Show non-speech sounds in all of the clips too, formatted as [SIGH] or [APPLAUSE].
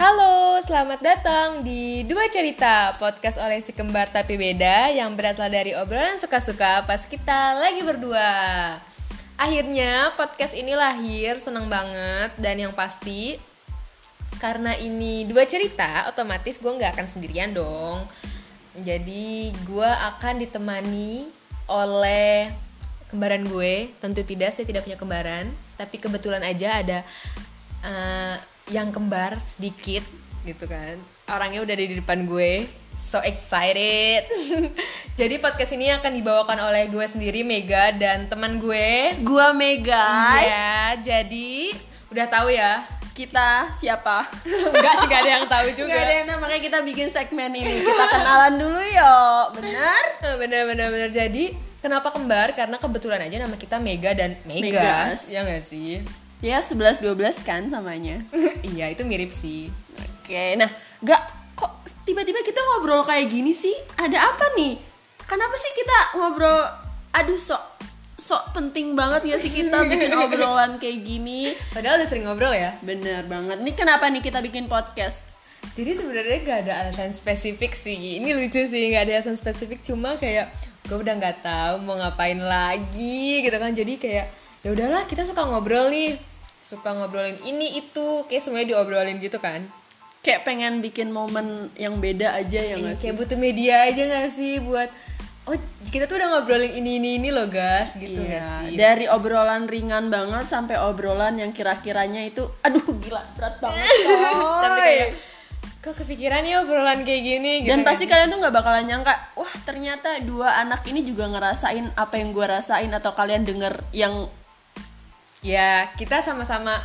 Halo, selamat datang di Dua Cerita, podcast oleh si kembar tapi beda yang berasal dari obrolan suka-suka pas kita lagi berdua. Akhirnya podcast ini lahir, seneng banget dan yang pasti karena ini dua cerita, otomatis gue nggak akan sendirian dong. Jadi gue akan ditemani oleh kembaran gue. Tentu tidak, saya tidak punya kembaran, tapi kebetulan aja ada eh, yang kembar sedikit gitu kan orangnya udah ada di depan gue so excited [LAUGHS] jadi podcast ini akan dibawakan oleh gue sendiri Mega dan teman gue Gua Mega. Iya jadi udah tahu ya Kita siapa? [LAUGHS] Enggak sih gak ada yang tahu juga Gak ada yang tahu, makanya kita bikin segmen ini. Kita kenalan dulu yuk. Bener? [LAUGHS] bener bener bener jadi kenapa kembar karena kebetulan aja nama kita Mega dan Megas, Megas. ya gak sih Ya 11 12 kan samanya. [LAUGHS] iya itu mirip sih Oke, nah, gak kok tiba-tiba kita ngobrol kayak gini sih? Ada apa nih? Kenapa sih kita ngobrol aduh sok sok penting banget gak sih kita [LAUGHS] bikin obrolan kayak gini? padahal udah sering ngobrol ya Bener banget. Nih kenapa nih kita bikin podcast? Jadi sebenarnya gak ada alasan spesifik sih. Ini lucu sih, gak ada alasan spesifik. Cuma kayak gue udah nggak tahu mau ngapain lagi gitu kan. Jadi kayak ya udahlah kita suka ngobrol nih, suka ngobrolin ini itu, kayak semuanya diobrolin gitu kan. Kayak pengen bikin momen yang beda aja ya Ini nggak sih? kayak butuh media aja gak sih buat oh kita tuh udah ngobrolin ini ini ini loh guys gitu Iya, gak sih? Dari obrolan ringan banget sampai obrolan yang kira-kiranya itu aduh gila berat banget. [LAUGHS] Sampai kayak kok kepikiran ya obrolan kayak gini gitu Dan kan. pasti kalian tuh nggak bakalan nyangka, wah ternyata dua anak ini juga ngerasain apa yang gue rasain atau kalian denger yang ya kita sama-sama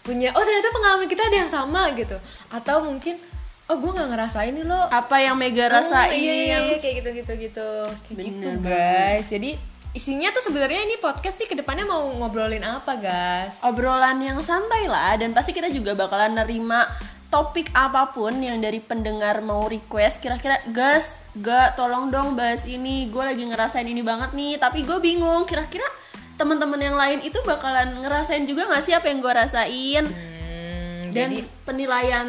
punya oh ternyata pengalaman kita ada yang sama gitu. Atau mungkin oh gue nggak ngerasain nih lo. Apa yang Mega rasain. Oh, iya, iya, iya, kayak gitu gitu gitu kayak Bener gitu banget. guys. Jadi isinya tuh sebenarnya ini podcast nih ke depannya mau ngobrolin apa guys? Obrolan yang santai lah dan pasti kita juga bakalan nerima topik apa pun yang dari pendengar mau request. Kira-kira gas gak tolong dong bahas ini. Gue lagi ngerasain ini banget nih. Tapi gue bingung kira-kira teman-teman yang lain itu bakalan ngerasain juga gak sih apa yang gue rasain? Hmm, dan jadi penilaian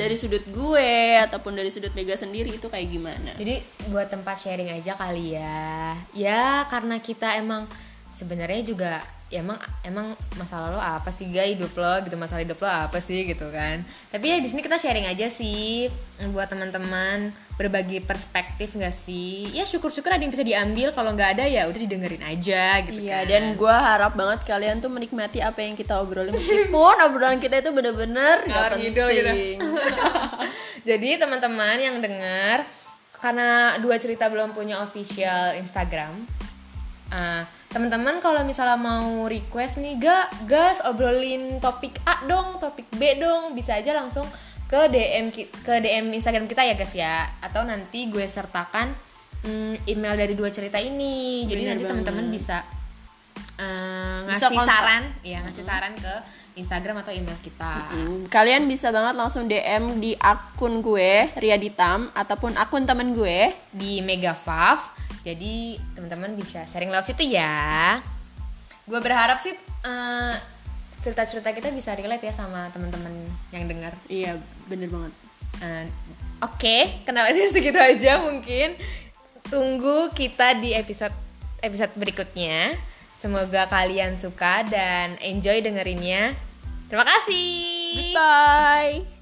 dari sudut gue ataupun dari sudut Mega sendiri itu kayak gimana? Jadi buat tempat sharing aja kali ya. Ya karena kita emang sebenarnya juga ya emang emang masalah lo apa sih guys hidup lo gitu masalah hidup lo apa sih? Gitu kan. Tapi ya di sini kita sharing aja sih buat teman-teman. Berbagi perspektif gak sih? Ya syukur-syukur ada yang bisa diambil. Kalau nggak ada ya udah didengerin aja gitu Iya, kan. dan gue harap banget kalian tuh menikmati apa yang kita obrolin. Meskipun obrolan kita itu bener-bener gak ngidul gitu. penting. [LAUGHS] Jadi teman-teman yang dengar karena dua cerita belum punya official Instagram. ah, teman-teman kalau misalnya mau request nih, ga gas obrolin topik A dong, topik B dong, bisa aja langsung ke DM ke DM Instagram kita ya guys ya. Atau nanti gue sertakan mm, email dari dua cerita ini. Jadi Bener nanti banget. teman-teman bisa Bisa ngasih kontak. saran, ya ngasih saran ke Instagram atau email kita. Hmm, Kalian bisa banget langsung DM di akun gue Ria Ditam ataupun akun temen gue. di Megafav. Jadi teman-teman bisa sharing lewat situ ya. Gue berharap sih eh, cerita-cerita kita bisa relate ya sama teman-teman yang dengar. Iya, bener banget. Eh, Oke, kenalannya [LAUGHS] segitu aja mungkin. Tunggu kita di episode episode berikutnya. Semoga kalian suka dan enjoy dengerinnya. Terima kasih. Goodbye.